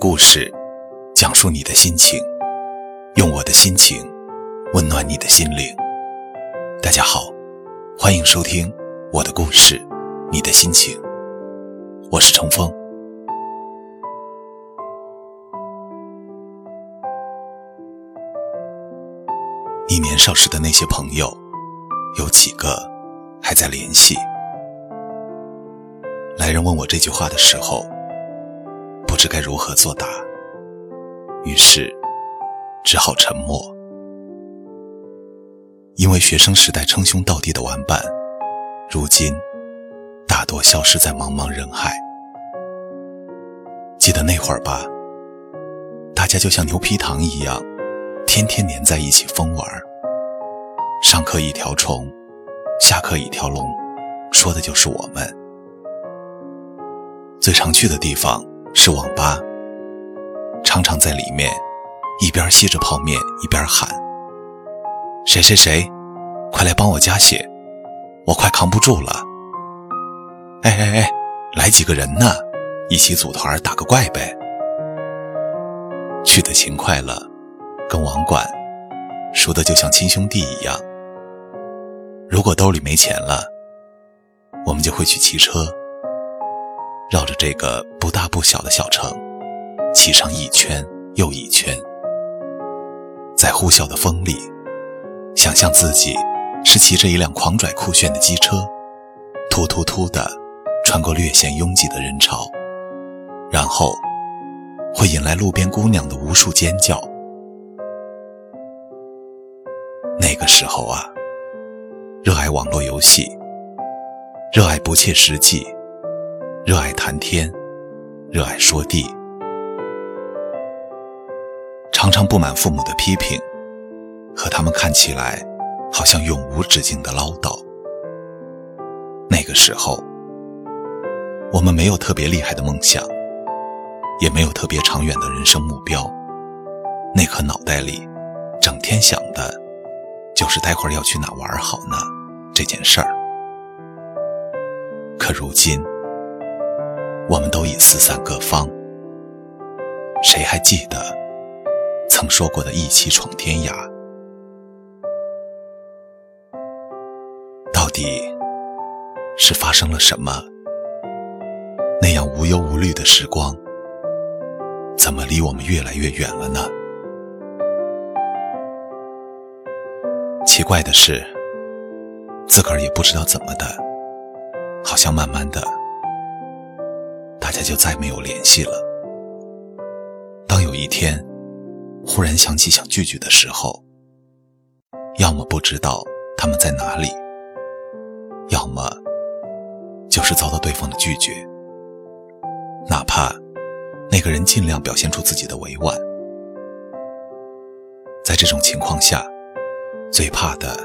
故事，讲述你的心情，用我的心情温暖你的心灵。大家好，欢迎收听我的故事，你的心情。我是程峰。你年少时的那些朋友，有几个还在联系？来人问我这句话的时候。不知该如何作答，于是只好沉默。因为学生时代称兄道弟的玩伴，如今大多消失在茫茫人海。记得那会儿吧，大家就像牛皮糖一样，天天黏在一起疯玩。上课一条虫，下课一条龙，说的就是我们。最常去的地方。是网吧，常常在里面一边吸着泡面一边喊：“谁谁谁，快来帮我加血，我快扛不住了！”哎哎哎，来几个人呢？一起组团打个怪呗！去的勤快了，跟网管熟的就像亲兄弟一样。如果兜里没钱了，我们就会去骑车。绕着这个不大不小的小城，骑上一圈又一圈，在呼啸的风里，想象自己是骑着一辆狂拽酷炫的机车，突突突地穿过略显拥挤的人潮，然后会引来路边姑娘的无数尖叫。那个时候啊，热爱网络游戏，热爱不切实际。热爱谈天，热爱说地，常常不满父母的批评，和他们看起来好像永无止境的唠叨。那个时候，我们没有特别厉害的梦想，也没有特别长远的人生目标，那颗脑袋里整天想的，就是待会儿要去哪玩好呢这件事儿。可如今，我们都已四散各方，谁还记得曾说过的一起闯天涯？到底是发生了什么？那样无忧无虑的时光，怎么离我们越来越远了呢？奇怪的是，自个儿也不知道怎么的，好像慢慢的。大家就再没有联系了。当有一天忽然想起想聚聚的时候，要么不知道他们在哪里，要么就是遭到对方的拒绝。哪怕那个人尽量表现出自己的委婉，在这种情况下，最怕的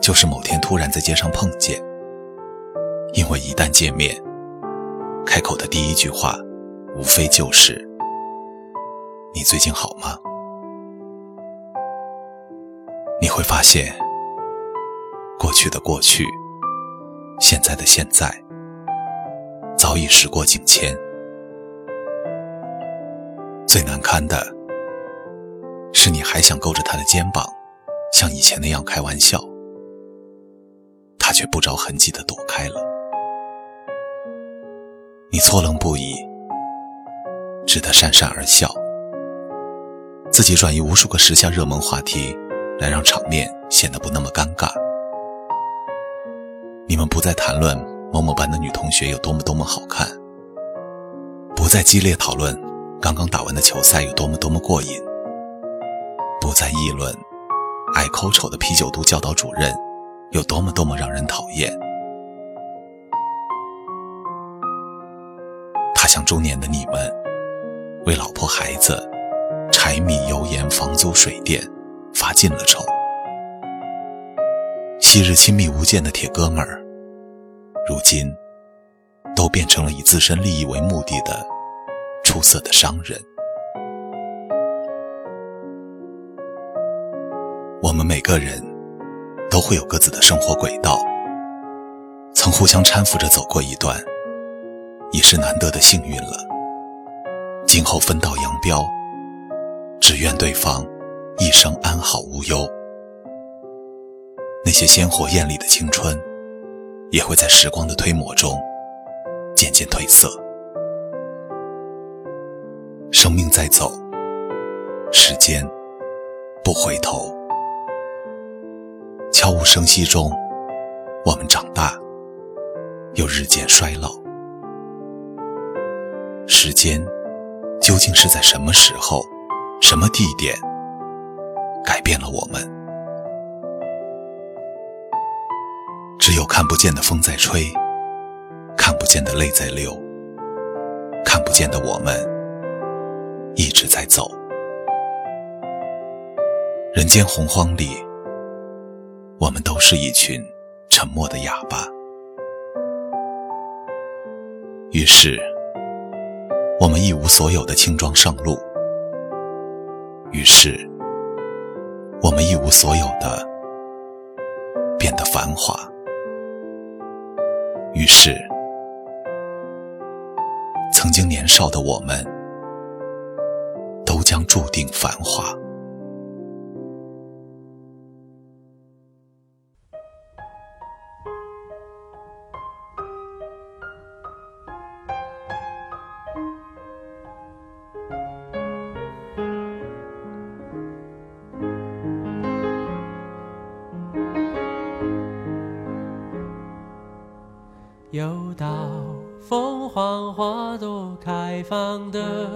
就是某天突然在街上碰见，因为一旦见面。开口的第一句话，无非就是“你最近好吗？”你会发现，过去的过去，现在的现在，早已时过境迁。最难堪的是，你还想勾着他的肩膀，像以前那样开玩笑，他却不着痕迹的躲开了。错愣不已，只得讪讪而笑，自己转移无数个时下热门话题，来让场面显得不那么尴尬。你们不再谈论某某班的女同学有多么多么好看，不再激烈讨论刚刚打完的球赛有多么多么过瘾，不再议论爱抠丑的啤酒肚教导主任有多么多么让人讨厌。像中年的你们，为老婆孩子、柴米油盐、房租水电发尽了愁。昔日亲密无间的铁哥们儿，如今都变成了以自身利益为目的的出色的商人。我们每个人都会有各自的生活轨道，曾互相搀扶着走过一段。已是难得的幸运了。今后分道扬镳，只愿对方一生安好无忧。那些鲜活艳丽的青春，也会在时光的推磨中渐渐褪色。生命在走，时间不回头。悄无声息中，我们长大，又日渐衰老。时间。究竟是在什么时候、什么地点改变了我们？只有看不见的风在吹，看不见的泪在流，看不见的我们一直在走。人间洪荒里，我们都是一群沉默的哑巴。于是。我们一无所有的轻装上路，于是我们一无所有的变得繁华，于是曾经年少的我们都将注定繁华。黄花朵开放的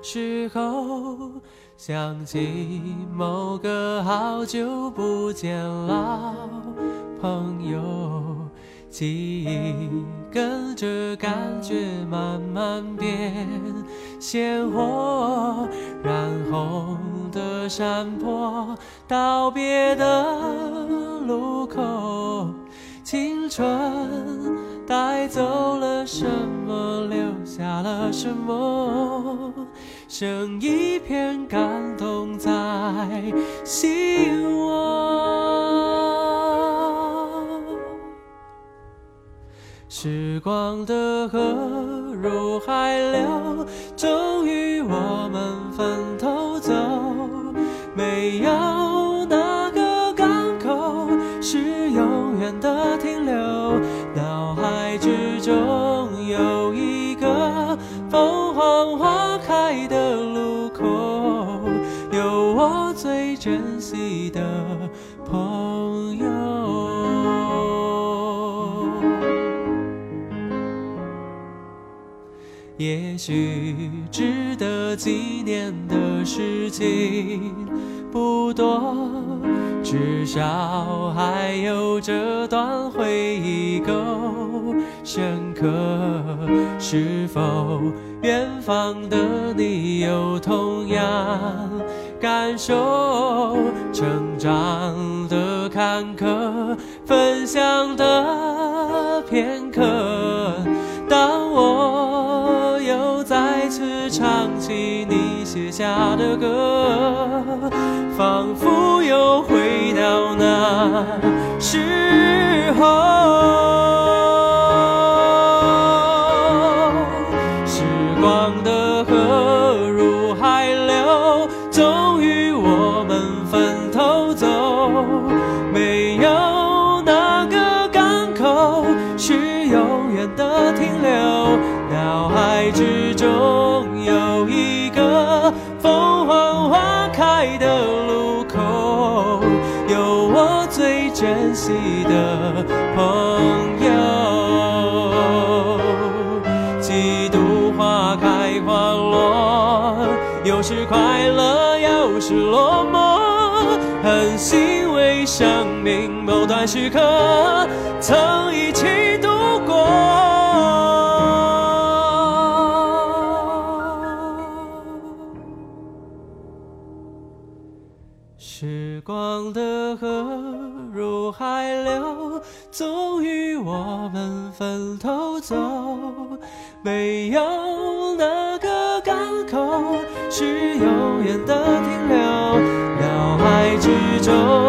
时候，想起某个好久不见老朋友，记忆跟着感觉慢慢变鲜活，染红的山坡，道别的路口。青春带走了什么，留下了什么？剩一片感动在心窝。时光的河入海我最珍惜的朋友。也许值得纪念的事情不多。至少还有这段回忆够深刻。是否远方的你有同样感受？成长的坎坷，分享的片刻。当我又再次唱起你写下的歌，仿佛又回到那时候。我们分头走，没有哪个港口是永远的停留，脑海之中有一个凤凰花开的路口，有我最珍惜的朋友。几度花开花落，有时快乐，很欣慰生命某段时刻曾一起度过。时光的河入海流，终于我们分头走，没有哪个港口是永远的停留。脑海